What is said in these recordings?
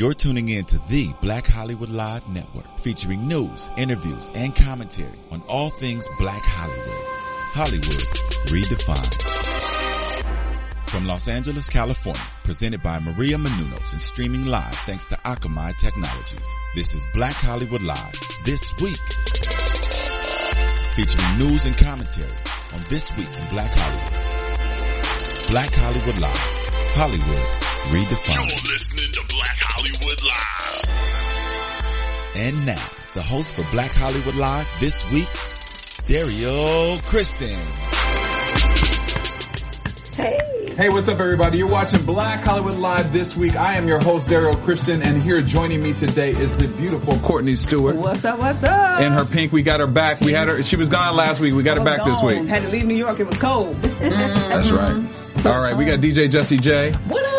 You're tuning in to the Black Hollywood Live Network, featuring news, interviews, and commentary on all things Black Hollywood. Hollywood redefined. From Los Angeles, California, presented by Maria Menounos and streaming live thanks to Akamai Technologies. This is Black Hollywood Live this week. Featuring news and commentary on This Week in Black Hollywood. Black Hollywood Live. Hollywood redefined. You're listening to Black. And now, the host for Black Hollywood Live this week, Dario Kristen. Hey, Hey, what's up, everybody? You're watching Black Hollywood Live this week. I am your host, Daryl Kristen, and here joining me today is the beautiful Courtney Stewart. What's up? What's up? In her pink, we got her back. We had her. She was gone last week. We got her back this week. Had to leave New York. It was cold. That's right. All right, we got DJ Jesse J. What up?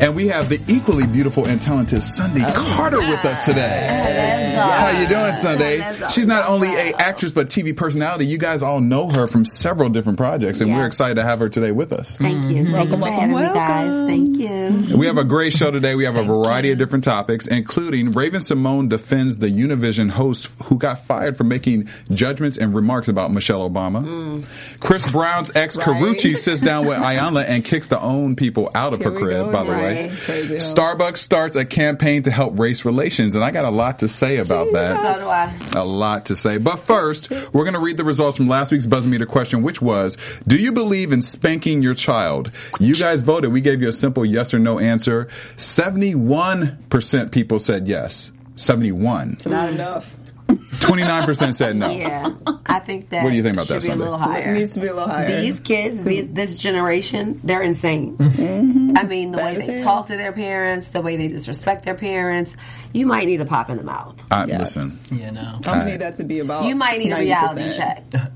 And we have the equally beautiful and talented Sunday oh, Carter with us today. How you doing, Sunday? She's not only a actress but TV personality. You guys all know her from several different projects, and we're excited to have her today with us. Thank you. Mm-hmm. Thank you for welcome, having me, welcome. guys. Thank you. We have a great show today. We have a variety of different topics, including Raven Simone defends the Univision host who got fired for making judgments and remarks about Michelle Obama. Mm. Chris Brown's ex Karrueche Right. sits down with Iyanla and kicks the own people out of Here her crib, by the way. Again. Crazy, huh? Starbucks starts a campaign to help race relations, and I got a lot to say about that. So do I. A lot to say. But first, we're going to read the results from last week's Buzz Meter question, which was Do you believe in spanking your child? You guys voted. We gave you a simple yes or no answer. 71% people said yes. 71. It's not enough. 29% said no. Yeah, I think that. What do you think about should that, Be a Sunday? little It higher. needs to be a little higher. These kids, these, mm-hmm. this generation, they're insane. Mm-hmm. I mean, the way Bad they hell. talk to their parents, the way they disrespect their parents, you might need a pop in the mouth. I, Yes. Listen, You know. I'm gonna need that to be about. You might need a 90%. reality check. you know?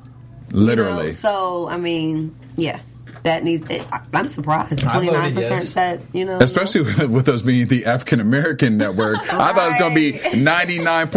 literally. So, I mean, yeah, that needs. It, I- I'm surprised. I Twenty voted nine percent yes. said, you know, Especially with, with us being the African American network, I thought it was going to be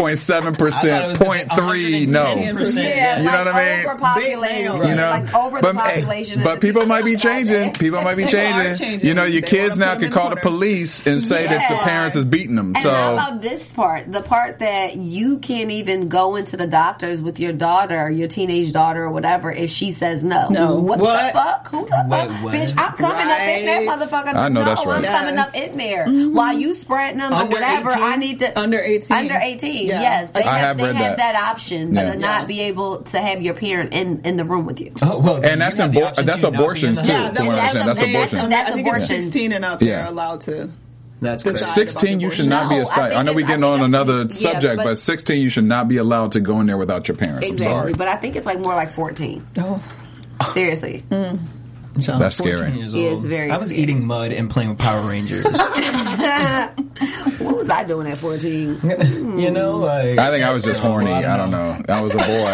99.7%, point three no. Yeah, You know like what I mean? Overpopulated, you know, like over but, the population. but people might be changing. People might be changing. changing. You know, your They kids now put can call in the the police and say that the parents is beating them. And so how about this part? The part that you can't even go into the doctors with your daughter, your teenage daughter or whatever, if she says no. No. What, What? the fuck? Who the Wait, what? Bitch, I'm coming up in that Right. motherfucker. I know no, that's right. I'm coming up in there. Mm-hmm. While you spreading them or whatever, 18? I need to. Under 18. Under 18, Yeah. yes. They I have, have they read have that. that, option Yeah. to not be able to have your parent in, in the room with you. Oh, well, And that's you have abor- that's to not be in abortions, too, house. Yeah, from what I that's understand. That's a- abortion. that's I think it's abortion. 16 and up. Yeah. They're allowed to. That's Decide. correct. 16, you should not be a site. I, think know we it's- getting I on another yeah, subject, but, but- 16, you should not be allowed to go in there without your parents. I'm Exactly. sorry. But I think it's like more like 14. Oh. Seriously. Mm. So I'm That's scary. Years Yeah, it's very I was scary. eating mud and playing with Power Rangers. What was I doing at 14? you know, like I think I was just horny. I don't know. I was a boy.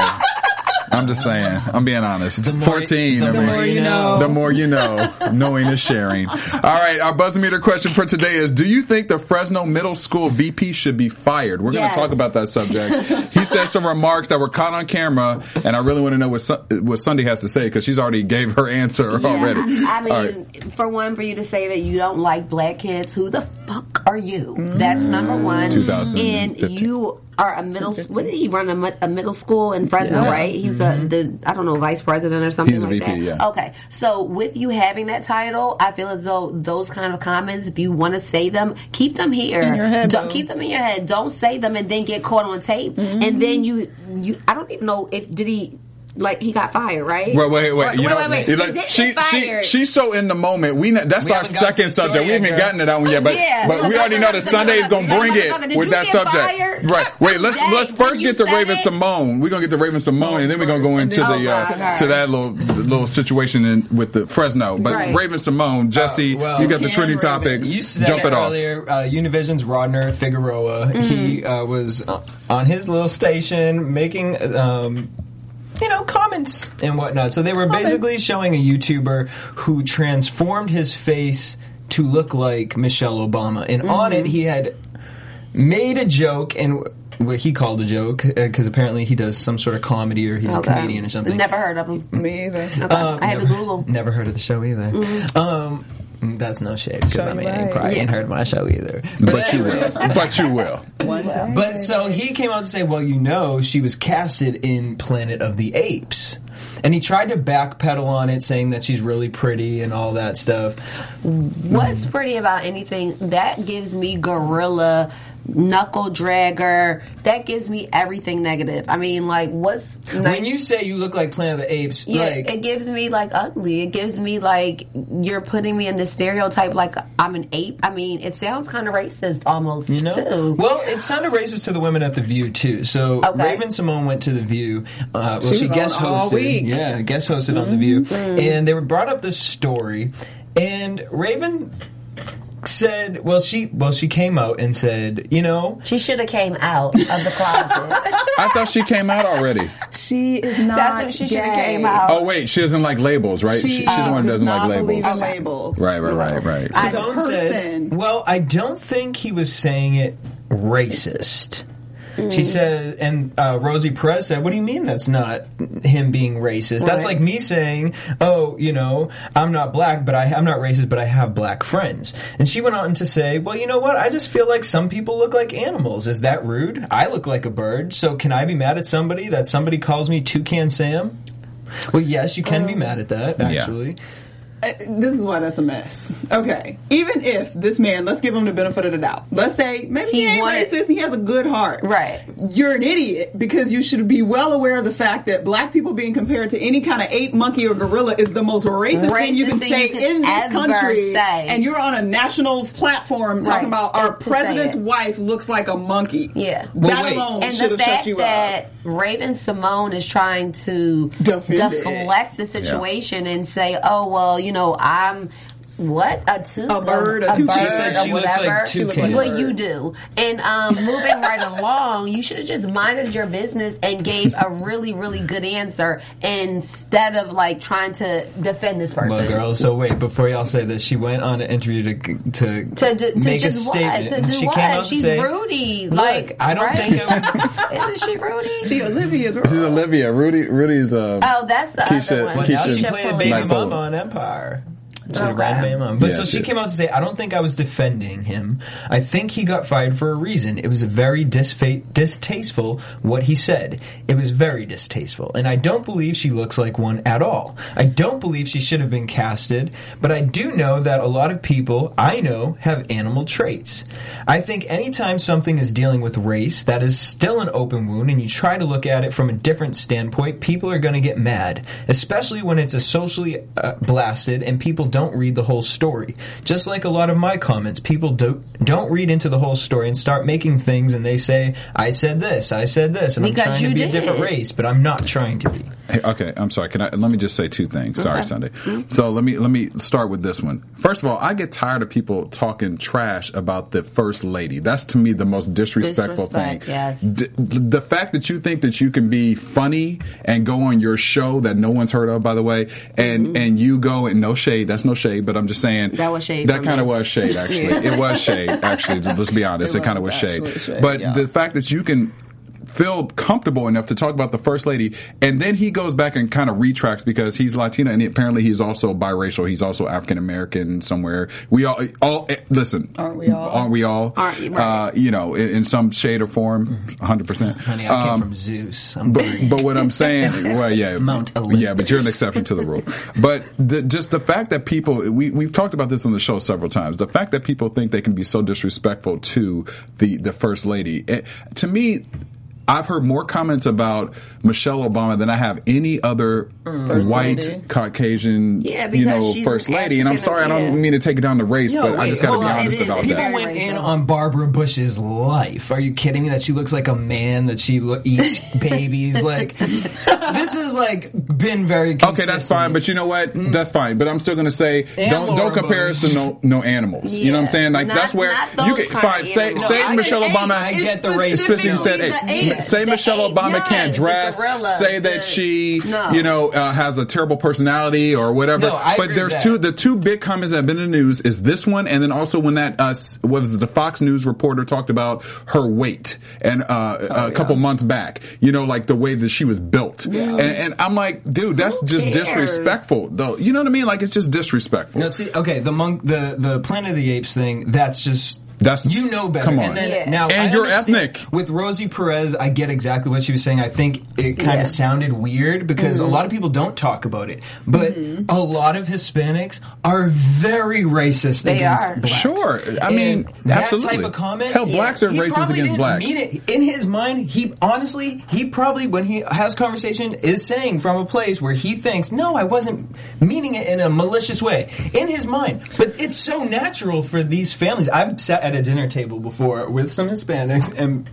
I'm just saying. I'm being honest. more- 14. the I mean, more you know. The more you know. Knowing is sharing. All right. Our buzz meter question for today is: Do you think the Fresno Middle School VP should be fired? We're going to talk about that subject. he said some remarks that were caught on camera, and I really want to know what Sun- what Sunday has to say because she's already gave her answer already. I mean, All right. for one, for you to say that you don't like black kids, who the fuck are you? That's number one. 2015. And mm. you are a middle. What did he run a, a middle school in Fresno? Yeah. Right? He's the mm-hmm. the I don't know vice president or something He's the like VP, that. yeah. Okay, so with you having that title, I feel as though those kind of comments, if you want to say them, keep them here. In your head, Don't boo. keep them in your head. Don't say them and then get caught on tape. Mm-hmm. And then you you. I don't even know if did he. Like he got fired, right? Wait, wait, wait. Wait, you know, wait, wait. like- she, get she, she's so in the moment. We that's We our haven't gotten to second subject. story We haven't yet, gotten to that one yet, but Yeah. but we already know that Sunday is gonna bring it with that subject. fired? Right. Wait. Let's Dang, let's first get to Raven it- Simone. We're gonna get to Raven Simone, and then we're gonna go into and the uh, Oh, to that little little situation in, with the Fresno. But Right. Raven Simone, Jesse, Uh, well, you got the trending topics. You said Jump it off. earlier. Uh, Univision's Rodner Figueroa. He uh, was uh, on his little station making. You know, comments and whatnot. So they were basically showing a YouTuber who transformed his face to look like Michelle Obama. And on it, he had made a joke and what he called a joke because apparently he does some sort of comedy or he's Okay. a comedian or something. Never heard of him. Me either. Okay. Um, I had never, to Google. Never heard of the show either. Um, That's no shade because I mean, you you right. probably ain't heard my show either. But you will. But you will. One day. But so he came out to say, well, you know, she was casted in Planet of the Apes. And he tried to backpedal on it, saying that she's really pretty and all that stuff. What's pretty about anything that gives me gorilla knuckle dragger that gives me everything negative i mean like what's nice? When you say you look like Planet of the Apes, yeah, like it gives me like ugly. It gives me like you're putting me in the stereotype like I'm an ape. I mean, it sounds kind of racist almost You know, too. well, it sounded racist to the women at the View too. So Okay. Raven Simone went to the View. Uh, well, She she, guest hosted. Yeah, guest hosted on the View, and they were brought up this story, and Raven said, "Well, she well she came out and said, you know, she should have came out of the closet. I thought she came out already. she is not. That's when she should have gay. came out. Oh wait, she doesn't like labels, right? She, she's the one who does doesn't not like believe labels. in labels. Right, right, right, right. I- Simone person. said, "Well, I don't think he was saying it racist." She said, and uh, Rosie Perez said, "What do you mean that's not him being racist? That's like me saying, oh, you know, I'm not black, but I, I'm not racist, but I have black friends." And she went on to say, "Well, you know what? I just feel like some people look like animals. Is that rude? I look like a bird, so can I be mad at somebody that somebody calls me Toucan Sam?" Well, yes, you can be mad at that. Actually, Uh, Uh, this is why that's a mess. Okay, even if this man, let's give him the benefit of the doubt. Let's say maybe he, He ain't wanted- racist. He has a good heart. Right. You're an idiot because you should be well aware of the fact that black people being compared to any kind of ape, monkey, or gorilla is the most racist, thing you can thing say you could in this country. say. And you're on a national platform talking Right. about our president's wife looks like a monkey. Yeah. That wait. alone and should have shut you that up. Raven Simone is trying to Defend it. deflect the situation and say, "Oh well, you know, I'm." What a two A bird, a toucan. She said she or looks like whatever. toucan. She looked like Well, a bird. you do. And um, moving right along, you should have just minded your business and gave a really, really good answer instead of like trying to defend this person. Well, girls, so wait, before y'all say this, she went on an interview to to, To, do, to make a just statement. what? To do she what? came out She's to say, Rudy. Look, like I don't right? think I was. Isn't she Rudy? She Olivia girl. She's Olivia. Rudy. Rudy's uh. oh, that's the Keisha- other one. Well, now she's playing Pulley. Baby Like Mama Bold. on Empire. She's Okay. a random Baby But Yeah, so she she- came out to say, I don't think I was defending him. I think he got fired for a reason. It was very disfa- distasteful what he said. It was very distasteful. And I don't believe she looks like one at all. I don't believe she should have been casted, but I do know that a lot of people I know have animal traits. I think anytime something is dealing with race, that is still an open wound, and you try to look at it from a different standpoint, people are going to get mad, especially when it's a socially uh, blasted and people don't read the whole story. Just like a lot of my comments, people do, don't read into the whole story and start making things, and they say, "I said this, I said this," and Because I'm trying to be a different race, but I'm not trying to be. Hey, okay, I'm sorry. Can I let me just say two things? Sorry, Okay. Sunday. So let me let me start with this one. First of all, I get tired of people talking trash about the first lady. That's to me the most disrespectful Disrespect, thing. yes. D- the fact that you think that you can be funny and go on your show that no one's heard of, by the way, and and you go and no shade. That's no shade, but I'm just saying Mm-hmm. That was shade That kind of was shade. Actually, it was shade. Actually, let's be honest. It, It kind of was was shade. shade, But yeah. the fact that you can feel comfortable enough to talk about the first lady and then he goes back and kind of retracts because he's Latina and apparently he's also biracial he's also African American somewhere we all all eh, listen Aren't we all? aren't we all Aren't you? Right. uh, you know in, in some shade or form 100% Honey, I came Um, from Zeus. I'm but, but what I'm saying, well, yeah, Mount Olympus. yeah, but you're an exception to the rule. But the, just the fact that people, we we've talked about this on the show several times. The fact that people think they can be so disrespectful to the the first lady, it, to me. I've heard more comments about Michelle Obama than I have any other First white lady. Caucasian, Yeah, you know, first an lady. And I'm sorry, I don't mean to take it down to race, Yo, but I just got to be on. honest about It's People that. very went in on Barbara Bush's life. Are you kidding me? That she looks like a man. That she lo- eats babies. Like this has like been very Okay, that's fine, but you know what? Mm. That's fine. But I'm still going to say And don't don't Laura compare us to no no animals. You know what I'm saying? Like Not- that's where you can kind fine. Say animals. say I Michelle Obama. I get the race Especially you said Specifically hey, the Yeah, say the Michelle ape, Obama yes, can't dress, gorilla, say that the- she, No. you know, uh, has a terrible personality or whatever. No, I but agree there's with two, that. the two big comments that have been in the news is this one, and then also when that uh, what was it, the Fox News reporter talked about her weight and uh, Oh, a couple months back, you know, like the way that she was built, and, and I'm like, dude, that's Who just cares? disrespectful, though. You know what I mean? Like it's just disrespectful. No, see, okay, the monk, the the Planet of the Apes thing. That's just That's- you know better. come on. And then Yeah. now, And I you're ethnic. With Rosie Perez, I get exactly what she was saying. I think it kind Yeah. of sounded weird because Mm-hmm. a lot of people don't talk about it, but a lot of Hispanics are very racist They against are. blacks. Sure. I And mean, that absolutely. type of comment. Hell, blacks are he racist probably against didn't blacks. Mean it. In his mind, he honestly, he probably when he has conversation is saying from a place where he thinks, "No, I wasn't meaning it in a malicious way." In his mind, but it's so natural for these families. I've sat at a dinner table before with some Hispanics and.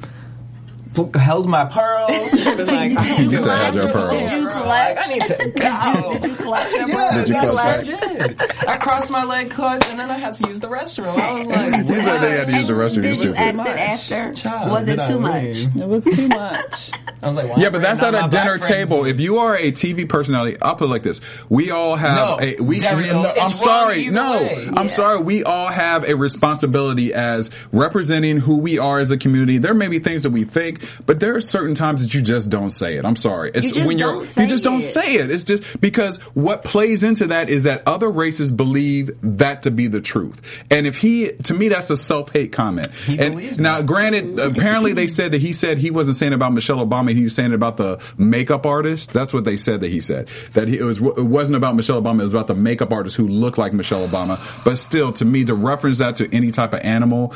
Pl- Held my pearls. Been like, I don't You said held your pearls. Did you Like, collect? I need to go. Did you collect your Yeah, Did you that's what I did. I crossed my leg clutch and then I had to use the restroom. I was like, You said they had to use the restroom. Did You're you stupid. after? Child, Was it did I too much? leave? It was too much. I was like, why Yeah, but that's at a dinner table. in? If you are a TV personality, I'll put it like this: we all have No, a we. Daryl, no, I'm sorry, no, way. I'm sorry. We all have a responsibility as representing who we are as a community. There may be things that we think, but there are certain times that you just don't say it. I'm sorry. It's You just when you're don't say you just don't it. say it. It's just because what plays into that is that other races believe that to be the truth. And if he, to me, that's a self hate comment. He and believes now, that. granted, apparently they said that he said he wasn't saying about Michelle Obama. He was saying about the makeup artist. That's what they said that he said. That he, it was it wasn't about Michelle Obama. It was about the makeup artist who looked like Michelle Obama. But still, to me, to reference that to any type of animal,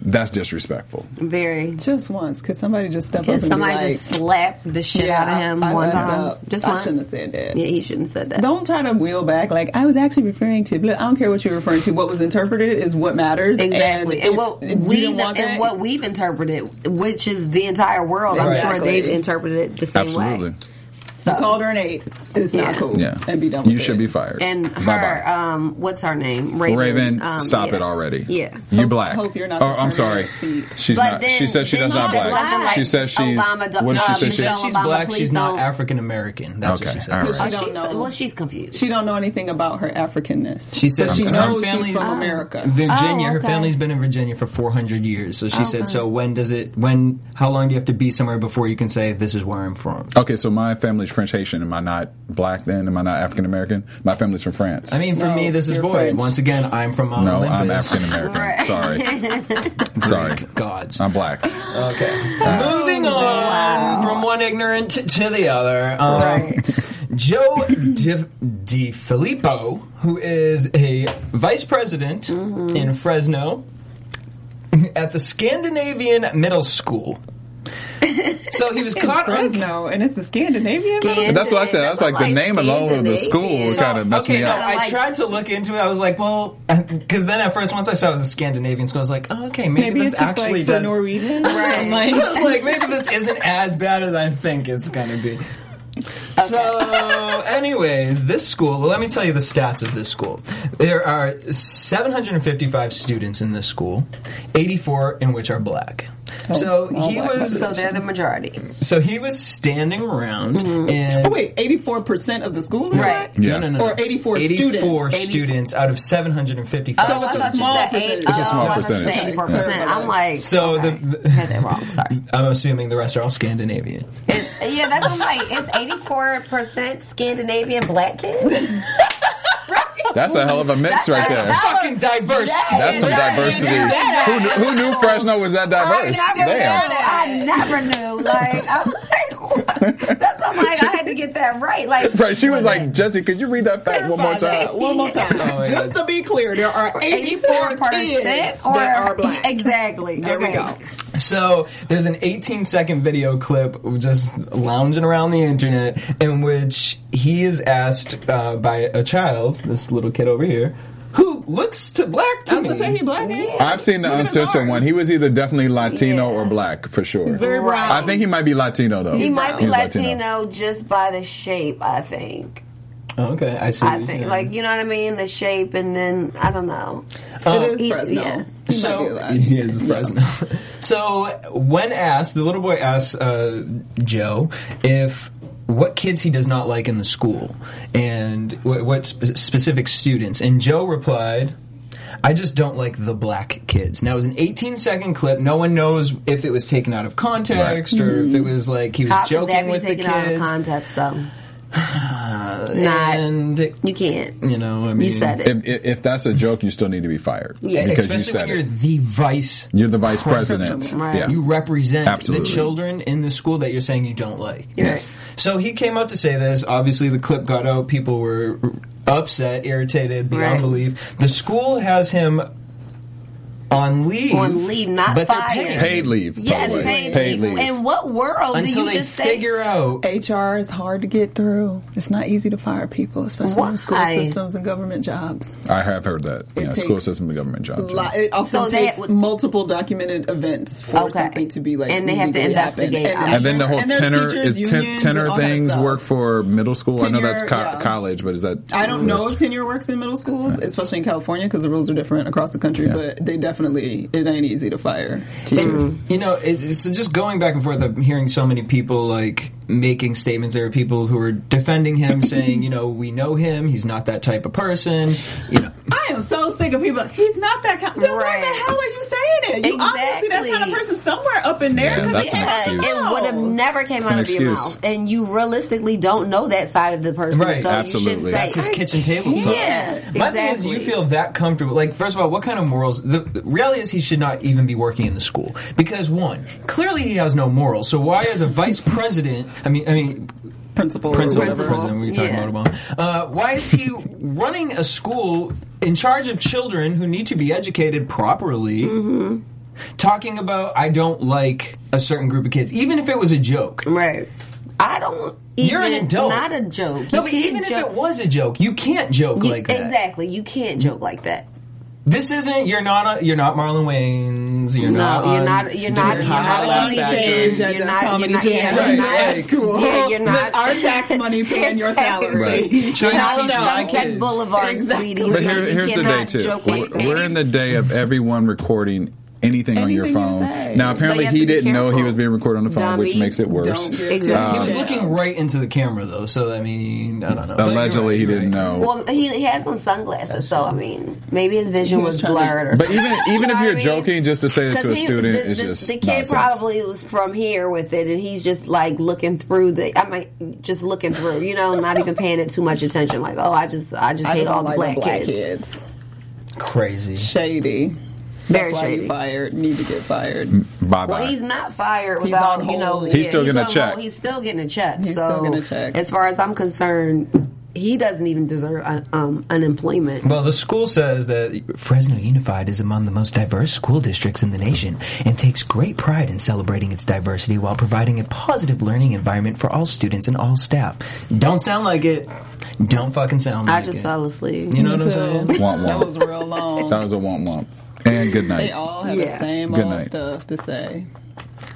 that's disrespectful. Very. Just once. Could somebody just step up and somebody be like, just slap the shit Yeah, out of him I- I one time? up. Just I once. shouldn't have said that. Yeah, he shouldn't have said that. Don't try to wheel back. Like I was actually referring to. But I don't care what you're referring to. What was interpreted is what matters. Exactly, and, if- what if you we didn't want and that, what we've interpreted, which is the entire world. I'm sure they've interpreted it the same Absolutely. way. you So, called her an ape. It's not cool. Yeah. and be done. With You should it. be fired. and Bye-bye. her, um, what's her name? Raven. Raven, um, stop yeah. it already. Yeah. you Hope- black. hope you're not Oh, I'm sorry. seat. She's But not. then- she says she does not said black. like, she says she's. Obama don't- what did uh, she say? She said Michelle she's Obama, black. She's not don't- African American. That's Okay, what she said. all right. Oh, She don't she's, know. well, she's confused. She don't know anything about her Africanness. She said but she knows she's from America. Virginia. Oh, Her family's been in Virginia for 400 years. So she said, "So when does it? When? How long do you have to be somewhere before you can say this is where I'm from?" Okay, so my family's French Haitian. Am I not black then? Am I not African American? My family's from France. I mean, for No, me, this is you're void. French. Once again, I'm from Mount no, Olympus. I'm African American. Right. Sorry, sorry. Gods. I'm black. Okay. Moving on from one ignorant to the other. Um, Joe Di, Di Filippo, who is a vice president in Fresno at the Scandinavian Middle School. So he was caught on Fresno, and it's the Scandinavian. Scan- That's what I said. That's like the name alone of the school Scandinavian. kind of messed okay, me no, up. I tried to look into it. I was like, well, because then at first, once I saw it was a Scandinavian school, I was like, oh, okay, maybe, Maybe this it's just actually like for does. Norwegian, Right. I'm like, I was like, maybe this isn't as bad as I think it's gonna be. So, anyways, this school. Well, let me tell you the stats of this school. There are 755 students in this school, 84 in which are black. So he was. so they're the majority. So he was standing around Mm-hmm. and. oh wait, eighty four percent of the school is Right. black? Yeah. No, no, no. Or 84 84 students. students out of 755. So Oh, it's a small percentage. eight- It's a small oh, I thought you said percentage. 84%. I'm like, So the- okay. the- I had that wrong. Sorry. I'm assuming the rest are all Scandinavian. It's, yeah, that's what I'm like. It's 84% Scandinavian black kids. That's a hell of a mix right there. That's Fucking diverse. That's some diversity. Who, knew- who knew Fresno was that I diverse? never Damn. knew. I never knew. Like, I'm like, that's what I'm like. I had to get that right. Like, Right, she was like, Jesse, could you read that fact one more time? One more time. Oh, yeah. Just to be clear, there are 84 kids or that are black. exactly. There we go. So there's an 18 second video clip just lounging around the internet in which he is asked uh, by a child, this little kid over here, who looks to black to I was me. gonna say he black. ain't he? I've seen the Look uncensored one. He was either definitely Latino Yeah. or black for sure. very brown. I think he might be Latino though. He might be He's Latino, just by the shape, I think. Okay, I see. I what you're think, like you know what I mean, the shape, and then I don't know. it is he- Fresno. yeah. He might So he is Fresno. so when asked, the little boy asks uh, Joe if what kids he does not like in the school and what, what spe- specific students, and Joe replied. I just don't like the black kids. Now it was an 18 second clip. No one knows if it was taken out of context or if it was like he was How could that joking be with the taken out of context, though? Not. and You can't. you know, I mean, You said it. If, if, if that's a joke, you still need to be fired Yeah. because you said when you're it. the vice You're the vice president. Right. Yeah. you represent Absolutely. the children in the school that you're saying you don't like. You're right. So he came out to say this. Obviously, the clip got out. People were upset, irritated beyond Right. belief. The school has him on leave. On leave, not but they're fired. Paid leave. Yes, by the paid, Paid leave. leave. In what world until do you they just say? figure out. HR is hard to get through. It's not easy to fire people, especially in school systems and government jobs. I have heard that. It Yeah, school takes system and government jobs. Li- It often So takes would- multiple documented events for Okay. something to be like, And they have to legally happen. investigate. And, and then the whole and there's tenor teachers, is ten, tenor and all that things work for middle school. I know that's co- yeah. college, but is that I don't know if tenure works in middle schools, especially in California, because the rules are different across the country. But they definitely it ain't easy to fire teachers. You know, it's just going back and forth. I'm hearing so many people like making statements. There are people who are defending him, saying, you know, we know him. He's not that type of person. You know, I am so sick of people. He's not that kind. Then why Right. the hell are you saying it? You obviously that kind of person somewhere up in there. Yeah, 'cause that's he an ain't excuse. It would have never came an out of your excuse. mouth, and you realistically don't know that side of the person. Right, so absolutely. You that's say, his kitchen table talk. Yeah, My thing is, you feel that comfortable. Like, first of all, what kind of morals? The, the reality is, he should not even be working in the school because one, clearly he has no morals. So why, as a vice president, I mean, I mean, Principal, principal, whatever president we talking Yeah. about Obama. Uh, why is he running a school in charge of children who need to be educated properly? Mm-hmm. Talking about I don't like a certain group of kids, even if it was a joke. right. I don't. Even, You're an adult. Not a joke. No, You but can't even if it was a joke, you can't joke You- like that. Exactly. You can't joke like that. This isn't. You're not. A, you're not Marlon Wayans. You're No, not. you're not. You're not. You're not a Laugh comedian. Stage at You're the not. You're comedy not. jam Yeah, right you're at not. school. Yeah, you're not. With our tax money paying your salary. Right. Trying to Not teach on Sunset. Boulevard, Exactly. sweetie. But here, here's the day too. We're, we're in the day of everyone recording anything, on your Anything you phone. say. Now So apparently you he didn't know he was being recorded on the phone, which makes it worse. Don't get Exactly. Uh, he was looking right into the camera though, so I mean, I don't know. Allegedly, right, he didn't right. know. Well, he, he has on sunglasses, so I mean, maybe his vision was was blurred or but something. even even You if you're mean? joking, just to say it to a he- student the, is the- just the kid nonsense. probably was from here with it, and he's just like looking through the. I mean, just looking through, you know, not even paying it too much attention. Like, oh, I just, I just I hate all the like black, no black kids. kids. Crazy. Shady. Very That's why shady. you fired. Need to get fired. Bye Well, bye. he's not fired He's without, on you know. hold. He's still getting a on hold. check. He's still getting a check. He's so, still getting a check. As far as I'm concerned, he doesn't even deserve uh, um, unemployment. Well, the school says that Fresno Unified is among the most diverse school districts in the nation and takes great pride in celebrating its diversity while providing a positive learning environment for all students and all staff. Don't sound like it. Don't fucking sound like it. I just it. fell asleep. You know what I'm saying? too. Womp That was real long. That was a womp womp. And good night. They all have Yeah. the same Good old night. stuff to say.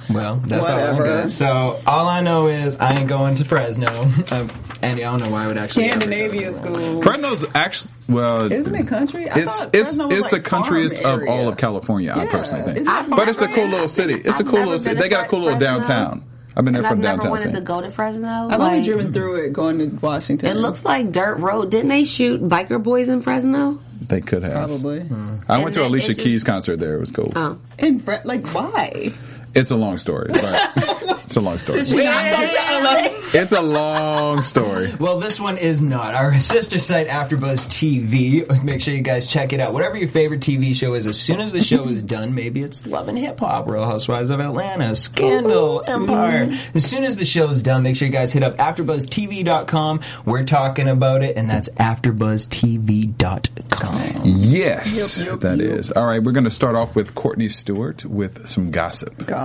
Well, that's all I Whatever. got. So all I know is I ain't going to Fresno. Um, and I don't know why I would actually. go Scandinavia to Fresno. school. Fresno's actually well. Isn't it country? I It's it's was it's the like farm countryest of all of California. I personally think, it but it's a cool little city. It's a I've cool little city. They got a cool little Fresno. downtown. I've been there And from I've never wanted scene. to go to Fresno. I've only driven through it going to Washington. It looks like dirt road. Didn't they shoot biker boys in Fresno? They could have. probably I And went to Alicia just- Keys concert there. It was cool. Oh. in Fre- like why? It's a long story, but it's a long story. Did she not go to LA? It's a long story. Well, this one is not. Our sister site, AfterBuzz TV. Make sure you guys check it out. Whatever your favorite TV show is, as soon as the show is done, maybe it's Love and Hip Hop, Real Housewives of Atlanta, Scandal, mm-hmm. Empire. As soon as the show is done, make sure you guys hit up AfterBuzzTV.com. We're talking about it, and that's AfterBuzzTV.com. Yes, Yep, yep, that yep. is. All right, we're going to start off with Courtney Stewart with some gossip. Gossip.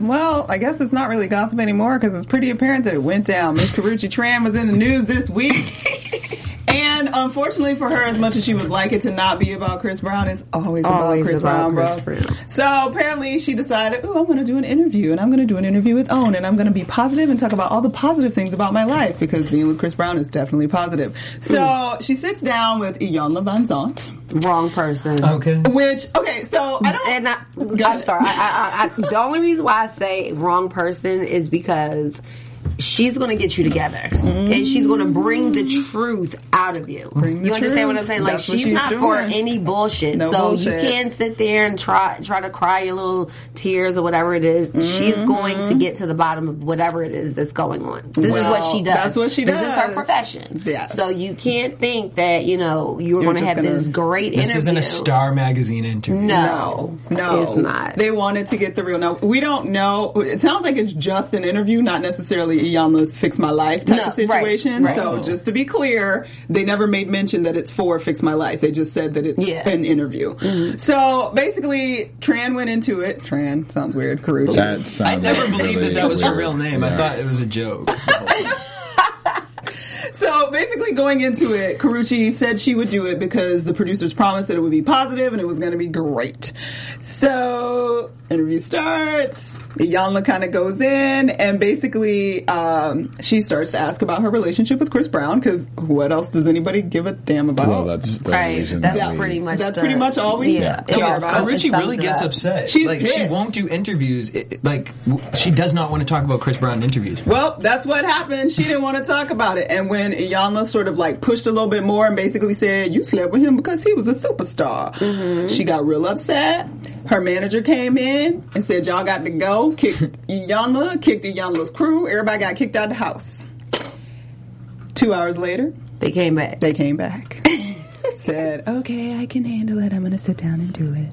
Well, I guess it's not really gossip anymore because it's pretty apparent that it went down. Miss Karrueche Tran was in the news this week. And unfortunately for her, as much as she would like it to not be about Chris Brown, it's always, Always about Chris about Brown, Chris bro. Brown. So apparently, she decided, "Oh, I'm going to do an interview, and I'm going to do an interview with Own, and I'm going to be positive and talk about all the positive things about my life because being with Chris Brown is definitely positive." So she sits down with Iyanla Van Zant, Wrong person. Okay. which okay, so I don't. And I, I'm ahead. sorry. I, I, I, the only reason why I say wrong person is because she's going to get you together, and she's going to bring the truth out of you. Bring you understand what I'm saying? Like she's she's not for any bullshit. No so bullshit. you can't sit there and try try to cry your little tears or whatever it is. She's Mm-hmm. going to get to the bottom of whatever it is that's going on. This is what she does. that's what she This is her profession. Yes. So you can't think that you know you're, You're going to have gonna- this great interview. This interview. isn't a Star Magazine interview. No, No, no, it's not. They wanted to get the real. Now we don't know. It sounds like it's just an interview, not necessarily Iyanla's "Fix My Life" type No, of right, situation. right. So just to be clear, they never made mention that it's for "Fix My Life." They just said that it's Yeah. Mm-hmm. an interview. So basically, Tran went into it. Tran sounds weird. Karrueche. That I sounded never believed that that was her real name. I thought it was a joke. So basically, going into it, Karrueche said she would do it because the producers promised that it would be positive and it was going to be great. So interview starts. Iyanla kind of goes in and basically um, she starts to ask about her relationship with Chris Brown because what else does anybody give a damn about? Well, that's the Right. reason. That's we- pretty much. That's the- pretty much all we Yeah. care It all- about. Richie really gets up. upset. She's like she won't do interviews. It, it- like she does not want to talk about Chris Brown in interviews. Well, that's what happened. She didn't want to talk about it. And when Iyanla sort of like pushed a little bit more and basically said, You slept with him because he was a superstar, she got real upset. Her manager came in and said, Y'all got to go. Kicked Iyanla, kicked Iyanla's crew. Everybody got kicked out of the house. Two hours later, They came back. they came back. said, Okay, I can handle it. I'm going to sit down and do it.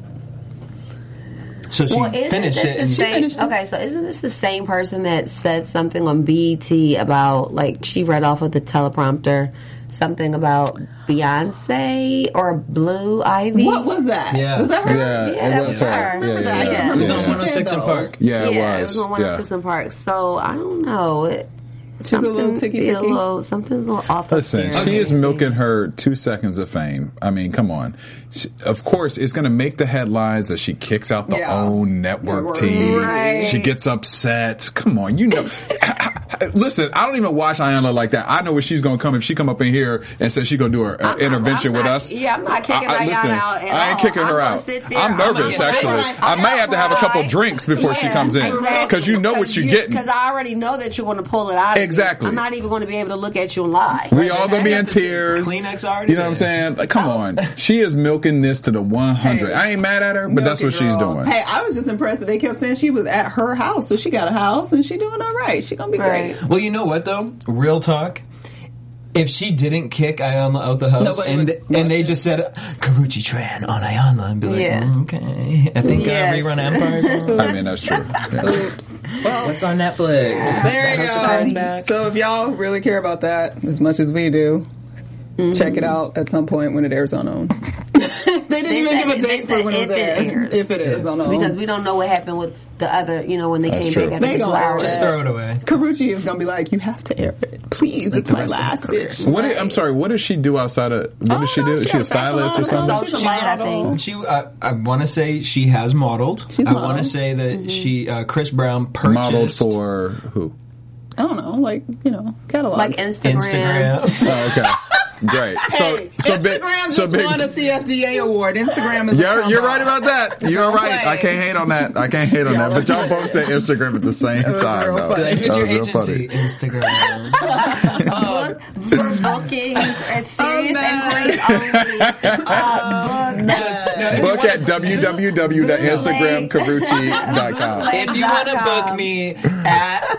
So she Well, finished this it. the And same? finished it. Okay, so isn't this the same person that said something on BET about like she read off of the teleprompter something about Beyonce or Blue Ivy? What was that? Yeah. Was that her? Yeah, Yeah, it that was was her. her. Yeah, Remember yeah, that? yeah. Yeah. it was on 106 in Park. Yeah, it yeah, was. it was on 106 yeah. in Park. So I don't know. It, She's a little ticky ticky. something's a little off. Listen, there. she is milking her two seconds of fame. I mean, come on. She, of course, it's going to make the headlines that she kicks out the Yeah. own network Network. team. Right. She gets upset. Come on, you know. Listen, I don't even watch Iyanla like that. I know where she's going to come if she come up in here and says she's going to do her uh, I'm- intervention I'm with us. yeah, I'm not kicking I, I, Ayanna listen, out at I ain't all. kicking I'm her out. I'm I'm gonna nervous, actually. right. I may have to have a couple Right. drinks before she comes in exactly. because you know what you're getting. Because I already know that you're going to pull it out. Exactly. I'm not even going to be able to look at you and lie. We all gonna be in tears. Kleenex already You know what I'm saying? Like, come on. She is milking this to the 100. Hey. I ain't mad at her, but that's what it, she's doing. Hey, I was just impressed that they kept saying she was at her house, so she got a house and she doing all right. She gonna be Right. great. Well, you know what though? Real talk. If she didn't kick Iyanla out the house Nobody and would- th- and they just said Karrueche Tran on Iyanla and be like, Yeah. "Mm, okay, I think Yes. uh, rerun Empire's on. I mean, that's true. Yeah. What's on Netflix? There you House go. So if y'all really care about that as much as we do, check it out at some point when it airs on OWN. They didn't They even said give a date for when it was if it aired. airs. If it airs on Because we don't know what happened with the other, you know, when they That's came true. back They two hours. Just throw it away. Karrueche is gonna be like, you have to air it, please. it's my rest of her last ditch. What? did- I'm sorry. What does she do outside of? What Oh, does she do? she Is she a a stylist or something? Social She's light, I think. She, uh, I want to say she has modeled. She's I want to say that Mm-hmm. she, uh, Chris Brown purchased Modeled for who? I don't know, like you know, catalogs. Like Instagram. Instagram. Oh, okay. Great. So, Hey, so Instagram big. just So big. won a CFDA award. Instagram is. a You're, you're right about that. You're right. play. I can't hate on that. I can't hate on that. But y'all both said Instagram at the same time. real though. funny. Like, who's your was real agency? funny. Instagram. book, book bookings at serious man. inquiries only. Uh, book, Just- Book at www.instagramkaruchi.com. if you want to book me at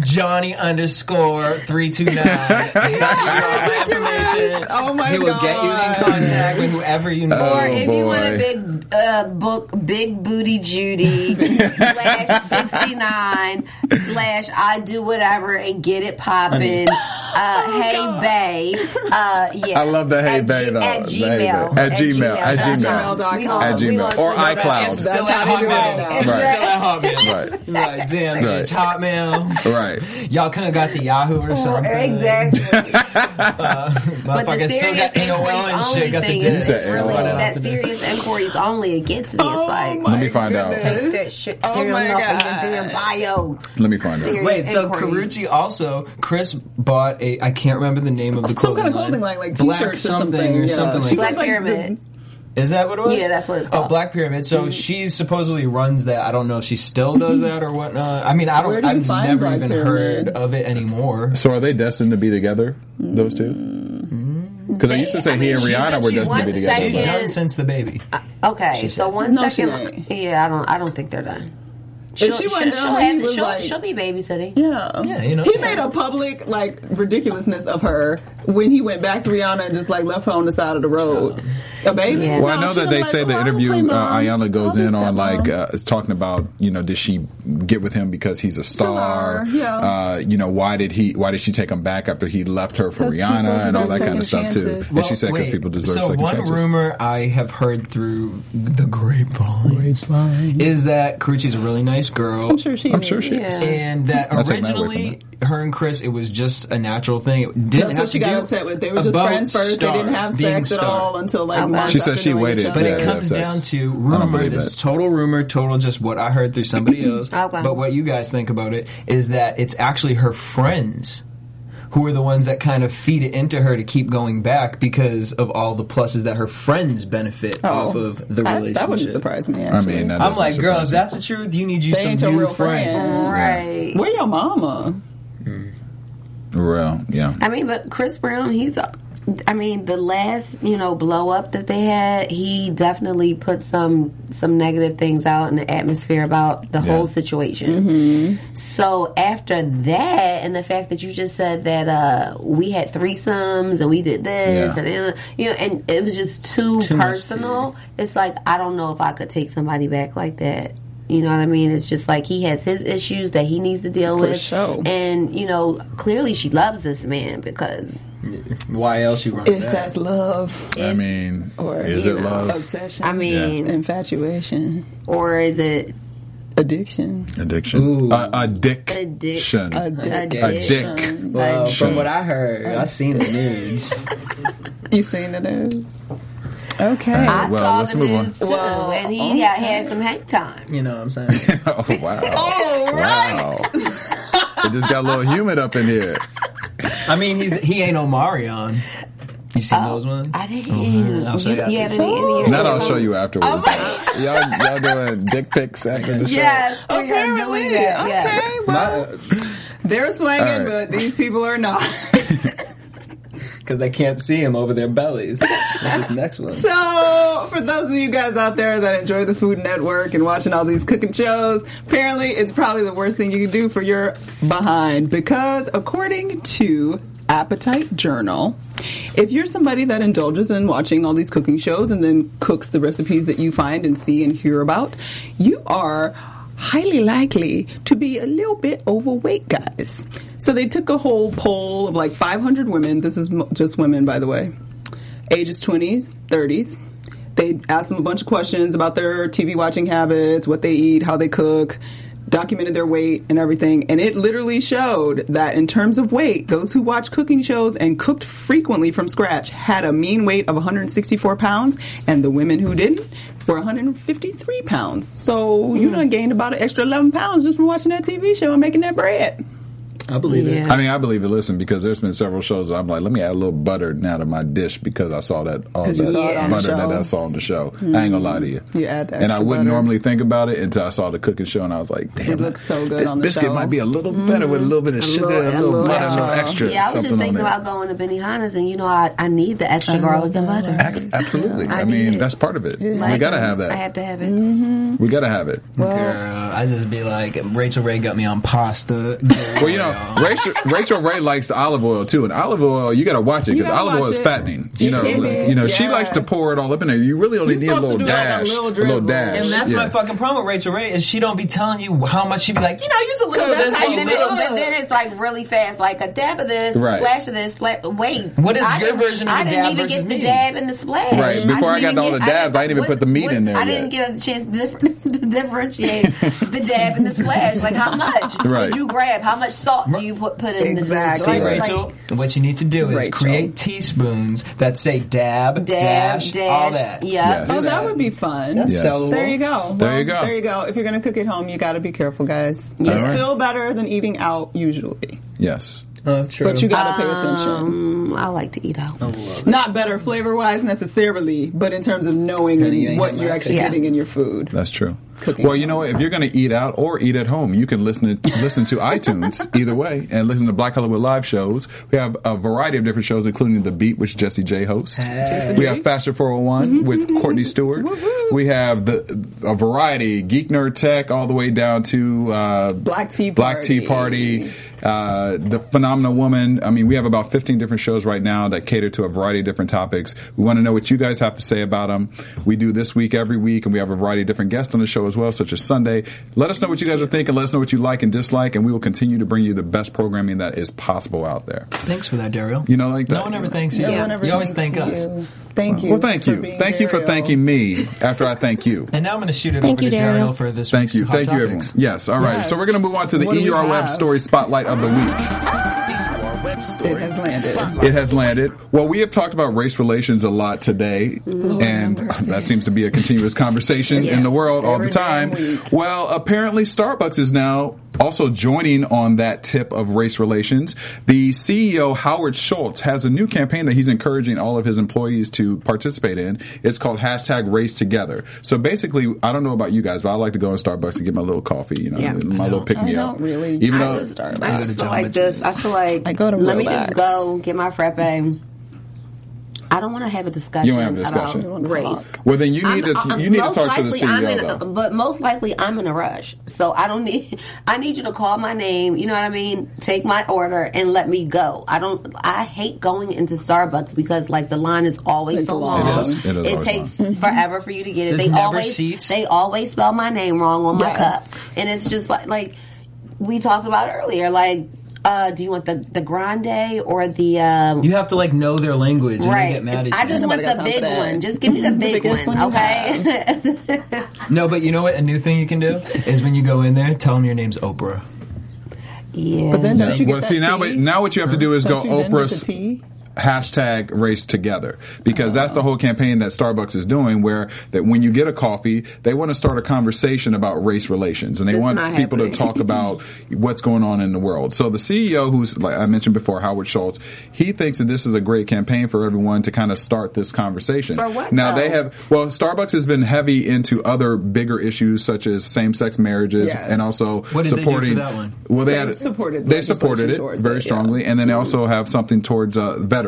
Johnny underscore three two nine, he'll you my information. Oh my He will get you in contact with whoever you know. Oh, Or if you want a big uh, book, Big Booty Judy slash sixty nine slash I do whatever and get it popping. Uh, hey Bay, uh, yeah. I love the Hey At Bay, G- though. At Gmail. Bay. At Gmail. At Gmail. Com. We At gonna- Gmail. Or iCloud. It's still That's at how they do it Hotmail. It's still at Hotmail. Right. Like, damn, Right. bitch, Hotmail. right. Y'all kind of got to Yahoo or something. Exactly. Uh, but the Motherfuckers still got AOL and shit. only Got the thing disc. is really that serious inquiries only. It gets me. It's Oh like my Let me find out. take that shit Oh down my off God. damn bio. Let me find out. Wait, so inquiries. Karrueche also Chris bought a I can't remember the name of the clothing Some clothing kind of clothing line, line, like Black t-shirts or something something. or something like Black that. like Pyramid. Is that what it was? Yeah, that's what it's oh, called. Oh. Black Pyramid. So mm-hmm. she supposedly runs that. I don't know if she still does that or whatnot. I mean, I don't. do I've never Black even Pyramid? heard of it anymore. So are they destined to be together? Those two? Mm. Because I used to say I he mean, and Rihanna were destined to be together. She's second. but- done since the baby. Uh, okay, She so said. one No, she second. ain't. Yeah, I don't. I don't think they're done. If She'll, she she'll, went she'll have to, was she'll, like- she'll be babysitting. Yeah. Yeah, you know. He made a public like ridiculousness of her when he went back to Rihanna and just like left her on the side of the road. A baby. Yeah. Well, I know that they was say like, the "Oh, I don't interview play uh, mom. Goes in on like uh, talking about you know did she get with him because he's a star? Star, yeah. Uh, you know why did he why did she take him back after he left her for Rihanna and all that kind of stuff second too? chances. and she said because people deserve so second one rumor I have heard through the grapevine, is that Karrueche's a really nice girl. I'm sure she. I'm sure she Yeah. is. And that I'll take my word originally, her and Chris, it was just a natural thing. It didn't That's have what she got do upset with. They were just about friends first. Star they didn't have being sex at Star. all until like Okay. months She said after she knowing waited, each But other. it Yeah, comes sex. down to rumor. believe This that. is total rumor, total just what I heard through somebody else. Oh, okay. But what you guys think about it is that it's actually her friends who are the ones that kind of feed it into her to keep going back because of all the pluses that her friends benefit Oh. off of the That- relationship. That wouldn't surprise me. I mean, I'm like, girl, surprise if that's the truth, you need you They some ain't your new real friends. friends. Right. where your mama? Mm. Well, yeah. I mean, but Chris Brown, he's. I mean, the last you know blow up that they had, he definitely put some some negative things out in the atmosphere about the Yeah. whole situation. So after that, and the fact that you just said that uh, we had threesomes and we did this, Yeah. and then, you know, and it was just too, Too personal. It's like I don't know if I could take somebody back like that. You know what I mean? It's just like he has his issues that he needs to deal For with, sure. and you know, clearly she loves this man because Why else you run If that? that's love I mean, or is it know, love? obsession, I mean, infatuation, or is it addiction, Addiction. Ooh. Uh, addiction. addiction? addiction. Addic. well, Addiction. from what I heard, I seen the nudes. You seen the news? Okay. I Well, saw let's the move on. too, Well, and he okay. got, had some hang time. you know what I'm saying? Oh wow! All right. Wow! it just got a little humid up in here. I mean, he's he ain't Omarion. You seen Oh, those ones? I didn't. Oh, man, I'll show you, you you after. have any? any That I'll show you afterwards. y'all, y'all doing dick pics after the show? Yes, we are Apparently. doing that. Okay. yes. Well, they're swinging, All right. but these people are not. Because they can't see them over their bellies. This next one? So, for those of you guys out there that enjoy the Food Network and watching all these cooking shows, apparently it's probably the worst thing you can do for your behind because, according to Appetite Journal, if you're somebody that indulges in watching all these cooking shows and then cooks the recipes that you find and see and hear about, you are highly likely to be a little bit overweight, guys. So they took a whole poll of like 500 women. This is just women, by the way ages 20s, 30s. They asked them a bunch of questions about their TV watching habits, what they eat, how they cook, documented their weight and everything. And it literally showed that in terms of weight, those who watch cooking shows and cooked frequently from scratch had a mean weight of 164 pounds, and the women who didn't were 153 pounds. So you mm-hmm. done gained about an extra 11 pounds just from watching that TV show and making that bread. I believe Yeah. I mean, I believe it. Listen, because there's been several shows. I'm like, let me add a little butter now to my dish because I saw that all 'Cause you that saw it on the butter that show. I saw on the show. I ain't mm-hmm. gonna lie to you. You add the and I wouldn't butter. normally think about it until I saw the cooking show, and I was like, damn, It looks so good This on the biscuit show. might be a little better with a little bit of mm-hmm. sugar, little- and a a little little butter, a little extra. extra. Yeah, I was just thinking about going to Benihana's, and you know, I, I need the extra garlic and butter. Ac- Absolutely. I, I mean, that's part of it. we gotta have that. I have to have it. Mm-hmm. we gotta have it. Girl, I just be like, Rachael Ray got me on pasta. Well, you know, Rachel, Rachael Ray likes olive oil too, and olive oil you got to watch it because olive oil watch is fattening. You know, you know, she likes to pour it all up in there. You really only You're need a little to like a dash, little a little drizzle. dash. And that's yeah. my fucking problem with Rachael Ray is she don't be telling you how much she be like, you know, use a little of this, how a you And little then, bit. it, then it's like really fast, like a dab of this, Right. splash of this, splash. Wait, What is I your didn't- version of I the didn't dab even versus get the dab and the splash. Right, before I didn't got all the dabs, I didn't even what- put the meat in there I didn't get a chance to, to to differentiate the dab and the splash. Like how much Right. did you grab? How much salt do you put put in Exactly. See, this? Like, Rachel, what you need to do is Rachel. create teaspoons that say dab, Dab, dash, dash, all that. yeah. Yes. Oh, that would be fun. That's Yes. sellable. There you go. There you go. There you go. If you're going to cook at home, you got to be careful, guys. All It's right. still better than eating out usually, Yes. True. but you got to pay attention. Um, I like to eat out. Not better flavor wise necessarily, but in terms of knowing Then what you're actually Yeah. getting in your food. That's true. Cooking well, you know? If you're going to eat out or eat at home, you can listen to listen to iTunes either way, and listen to Black Hollywood live shows. We have a variety of different shows, including The Beat, which Jesse J hosts. We have Fashion 401 with Courtney Stewart. We have the a variety, Geek Nerd Tech, all the way down to uh, Black Tea Black Tea Party, uh, the Phenomenal Woman. I mean, we have about 15 different shows right now that cater to a variety of different topics. We want to know what you guys have to say about them. We do this week every week, and we have a variety of different guests on the show as well, such as Sunday. Let us know what you guys are thinking. Let us know what you like and dislike, and we will continue to bring you the best programming that is possible out there. Thanks for that, Daryl. You know, like that. no one ever thanks you. No one ever You always thanks thank us. you. Thank you. Well, thank you. being Thank you for thanking me after I thank you. And now I'm going to shoot it Thank over you, to Daryl. Daryl for this Thank week's you. Hot Thank you, everyone. Yes. All right. Yes. So we're going to move on to the What do EUR Web? Story Spotlight of the Week. It has landed. It has landed. Well, we have talked about race relations a lot today, and that seems to be a continuous conversation in the world all the time. Well, apparently Starbucks is now also joining on that tip of race relations. The CEO Howard Schultz has a new campaign that he's encouraging all of his employees to participate in. It's called hashtag Race Together. So basically, I don't know about you guys, but I like to go in Starbucks and get my little coffee. You know, Yeah. my little pick me I up. don't really. Even I though just I Starbucks. go to just feel like this. I feel like I go to let me Rolex. just go get my frappe. I don't want to have a discussion. You don't have a discussion. You about wanna race. talk. well, then you I'm- need to I'm- you need to most talk to the CEO I'm in though. but most likely I'm in a rush, so I don't need. I need you to call my name. You know what I mean? Take my order and let me go. I don't. I hate going into Starbucks because like the line is always It's so long. long. It is. It is always takes forever for you to get it. There's they never always seats. they always spell my name wrong on my Yes. cup, and it's just like like we talked about earlier. Like, uh, do you want the the grande or the um, You have to like know their language and they Right. get mad at I just want Nobody got the big that. one. Just give me the big one, one okay? no, but you know what? A new thing you can do is when you go in there, tell them your name's Oprah. yeah. But then Yeah. don't you get Well, that see now, tea? what- now what you have to do is go Don't you then Oprah's tea? Hashtag race together because that's the whole campaign that Starbucks is doing where that when you get a coffee they want to start a conversation about race relations and they It's want people happening. to talk about what's going on in the world so the CEO who's like I mentioned before Howard Schultz he thinks that this is a great campaign for everyone to kind of start this conversation For what, now though? they have well Starbucks has been heavy into other bigger issues such as same-sex marriages Yes. and also What did they do for supporting that one? well they, They had supported they supported it very it, yeah. strongly and then they also have something towards uh, veterans.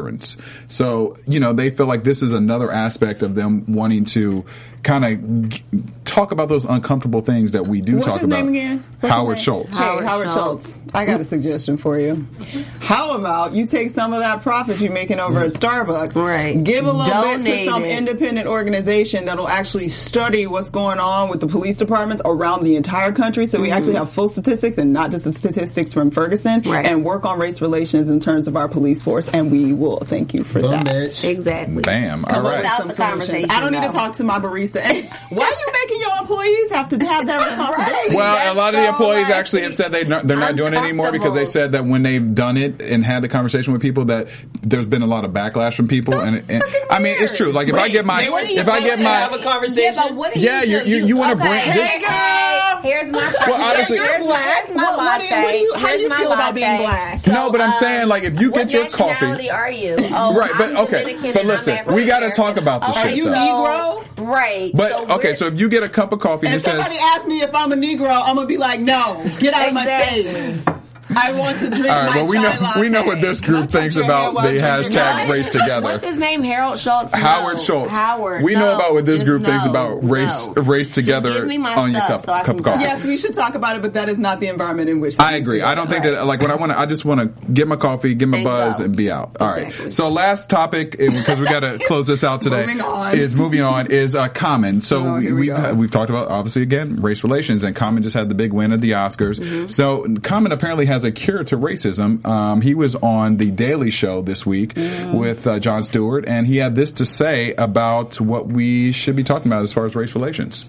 So you know they feel like this is another aspect of them wanting to kind of g- talk about those uncomfortable things that we do What's talk his about. name again? What's Howard his name? Schultz. Hey, Howard Howard, Schultz. Schultz. I got a suggestion for you. How about you take some of that profit you're making over at Starbucks, Right. Give a little bit to some it. independent organization that'll actually study what's going on with the police departments around the entire country, so we mm-hmm. actually have full statistics and not just the statistics from Ferguson, Right. and work on race relations in terms of our police force. And we will thank you for Boom, that. bitch. exactly. Bam. All Come right. some the conversation, I don't need to talk to my barista. And why are you making your employees have to have that responsibility? Well, a That's lot of the employees like, actually have said they not, they're not doing it anymore because they said that when they've done it and had the conversation with people that there's been a lot of backlash from people and, and freaking I mean it's true. Like if I get my they if I get supposed to have a my conversation. Yeah, but Yeah, you you- you- you wanna bring- okay, this- hey, girl, Here's my. Well, obviously- here's, You're black. Here's my What- what do you- latte. what do you- how do you my feel about being latte. black? No, but I'm um, saying, like, if you get your coffee- nationality are you? Oh, Right, but I'm okay. But listen, we gotta talk about this Okay, shit, you. Negro? Right. But so okay, so if you get a cup of coffee and If it says somebody asks me if I'm a Negro, I'm gonna be like, no, get out of my face. I want to drink All right, well we know chai we know what this group thinks about the hashtag race together. What's his name? Harold Schultz. Howard No. Schultz. Howard. We know about what this group thinks about race No. race together give me my on your cup, so cup of coffee. Yes, we should talk about it, but that is not the environment in which. I agree. I don't think Right. that like when I want to. I just want to get my coffee, get my And buzz, go. and be out. All right. Exactly. So last topic because we got to close this out today. Moving on. Is moving on is uh, Common. So Oh, we we've go. we've talked about obviously again race relations, and Common just had the big win at the Oscars. Mm-hmm. So Common apparently has a cure to racism. Um, he was on the Daily Show this week Mm. with uh, Jon Stewart, and he had this to say about what we should be talking about as far as race relations.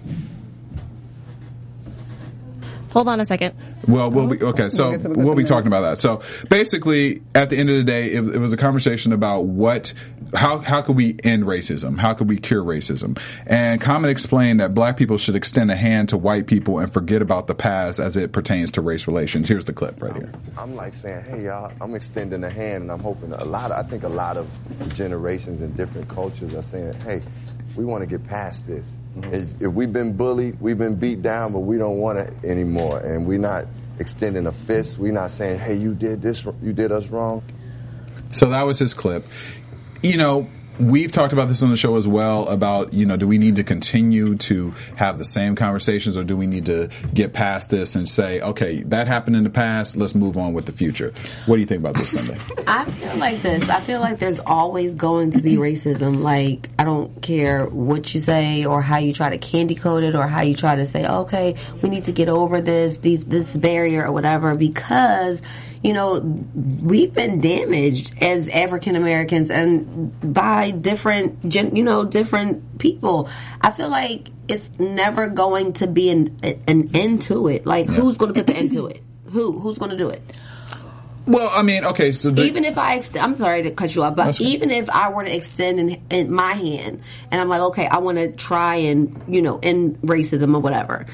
Hold on a second. Well, we'll be okay. So We'll get to the we'll be clip in talking about that. So basically, at the end of the day, it, it was a conversation about what, how, how could we end racism? How could we cure racism? And Common explained that black people should extend a hand to white people and forget about the past as it pertains to race relations. Here's the clip right here. I'm like saying, hey y'all, I'm extending a hand, and I'm hoping a lot. Of, I think a lot of generations and different cultures are saying, hey, we want to get past this. Mm-hmm. If, if we've been bullied, we've been beat down, but we don't want it anymore, and we're not extending a fist. We're not saying, hey, you did this, you did us wrong. So that was his clip. You know, we've talked about this on the show as well about, you know, do we need to continue to have the same conversations or do we need to get past this and say, okay, that happened in the past, let's move on with the future. What do you think about this Sunday? I feel like this. I feel like there's always going to be racism. Like, I don't care what you say or how you try to candy coat it or how you try to say, okay, we need to get over this, these, this barrier or whatever because, you know, we've been damaged as African Americans and by different, you know, different people. I feel like it's never going to be an, an end to it. Like, who's going to put the end to it? Who? Who's going to do it? Well, I mean, okay, so the, even if I, ex- I'm sorry to cut you off, but even if I were to extend in, in my hand and I'm like, okay, I want to try and you know end racism or whatever.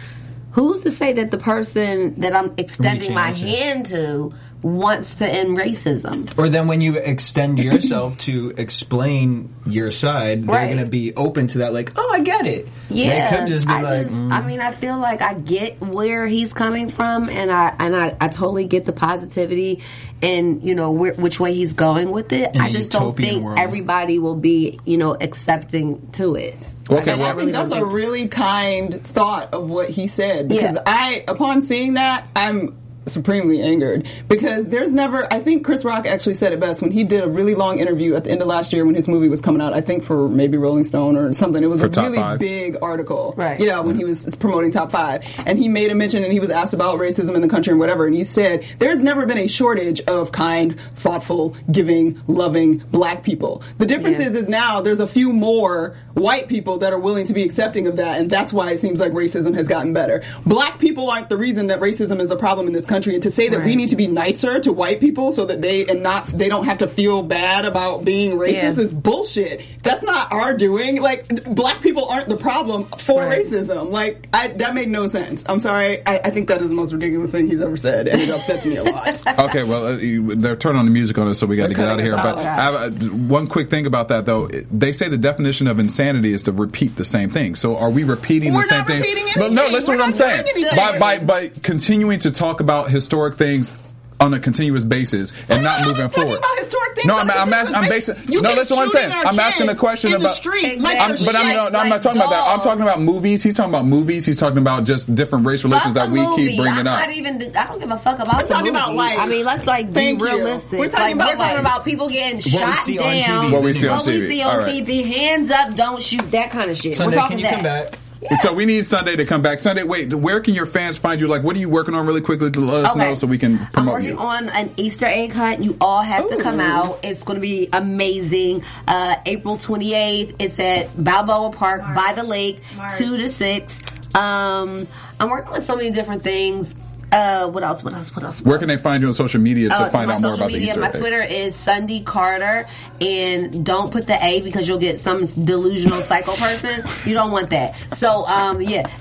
Who's to say that the person that I'm extending my hand to wants to end racism? Or then when you extend yourself to explain your side, they're Right. going to be open to that. Like, oh, I get it. Yeah, They could just be I like, just, mm. I mean, I feel like I get where he's coming from, and I and I, I totally get the positivity, and you know where, which way he's going with it. In I a just don't think world. everybody will be, you know, accepting to it. Okay, And well- I think that's a really kind thought of what he said because Yeah. I, upon seeing that, I'm supremely angered because there's never. I think Chris Rock actually said it best when he did a really long interview at the end of last year when his movie was coming out. I think for maybe Rolling Stone or something. It was For a really Five. big article, Right. Yeah, when he was promoting Top Five, and he made a mention and he was asked about racism in the country and whatever, and he said there's never been a shortage of kind, thoughtful, giving, loving black people. The difference Yeah. is is now there's a few more white people that are willing to be accepting of that, and that's why it seems like racism has gotten better. Black people aren't the reason that racism is a problem in this country, and to say that we need to be nicer to white people so that they and not they don't have to feel bad about being racist Yeah. is bullshit. That's not our doing. Like black people aren't the problem for Right. racism. Like I, that made no sense. I'm sorry. I, I think that is the most ridiculous thing he's ever said, and it upsets me a lot. okay, well, uh, you- they're turning on the music on us, so we got to get out of here. us But off. I have, uh, one quick thing about that, though. They say the definition of insanity is to repeat the same thing. So are we repeating We're the same not thing? repeating But no, listen We're what I'm saying. By, by, by continuing to talk about historic things on a continuous basis and not not moving forward. about historic things no, on I'm, a I'm, continuous asking, I'm basis. basing. You no, keep listen what I'm saying. I'm asking a question in the about. street like I'm, but I'm, no, no, I'm not like talking about that. I'm talking about movies. He's talking about movies. He's talking about just different race relations Fuck that we movie. keep bringing I'm up. not even. I don't give a fuck about. We're the talking about life. I mean, let's like Thank be you. realistic. We're talking like, about we're talking life. about people getting What we shot see on down. TV. What we see on TV. What we TV. see on All right. TV. Hands up, don't shoot. That kind of shit. Sunday, we're can talking you that. Come? So we need Sunday to come back. Sunday, wait, where can your fans find you? Like, what are you working on really quickly to let us Okay. know so we can promote I'm promote working you? on an Easter egg hunt. You all have to come out. It's going to be amazing. Uh, April 28th. It's at Balboa Park by the lake, two to six. Um, I'm working on so many different things. Uh, what else? What else? What else? What Where else? can they find you on social media to Uh, find out more about media, the Easter my egg? Twitter is Sunday Carter, and don't put the A because you'll get some delusional psycho person. You don't want that. So, um, yeah,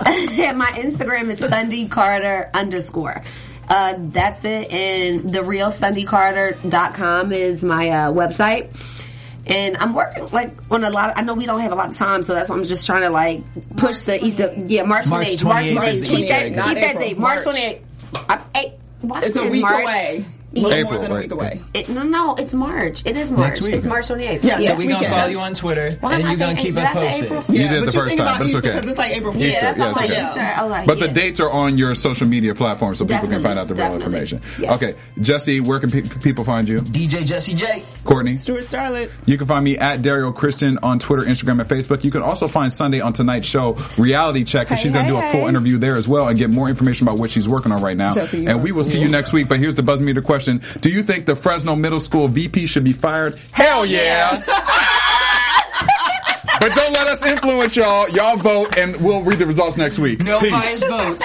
my Instagram is Sunday Carter underscore. Uh, that's it, and the real SundayCarter.com is my uh, website. And I'm working like on a lot. Of, I know we don't have a lot of time, so that's why I'm just trying to like push the Easter. Yeah, March March 28th. March 28th 28th. Keep that, keep that date. March March. 28th. I, It's a week March? away. A little April, more than a right. week away. It, no, no, it's March. It is March. Next week. It's March 28th. Yeah, So Next we gonna follow you on Twitter, Why and am I you gonna saying- keep did us I say posted. April? You Yeah, did but the you first think time, about but it's Easter okay. 'cause it's like April Yeah, Fool's. That's yeah, all it's like okay. Easter. Oh, like, But yeah. the dates are on your social media platform, so people can Definitely, find out the real definitely. information. Yes. Okay, Jesse, where can pe- people find you? DJ Jesse J. Courtney. Stuart Starlet. You can find me at Dario Christian on Twitter, Instagram, and Facebook. You can also find Sunday on tonight's show, Reality Check, and Hey, she's going to hey, do a full hey. interview there as well and get more information about what she's working on right now. Jesse, you and are we will see cool. you next week. But here's the buzz meter question: Do you think the Fresno Middle School VP should be fired? Hell yeah! but don't let us influence y'all. Y'all vote, and we'll read the results next week. No Peace. biased votes.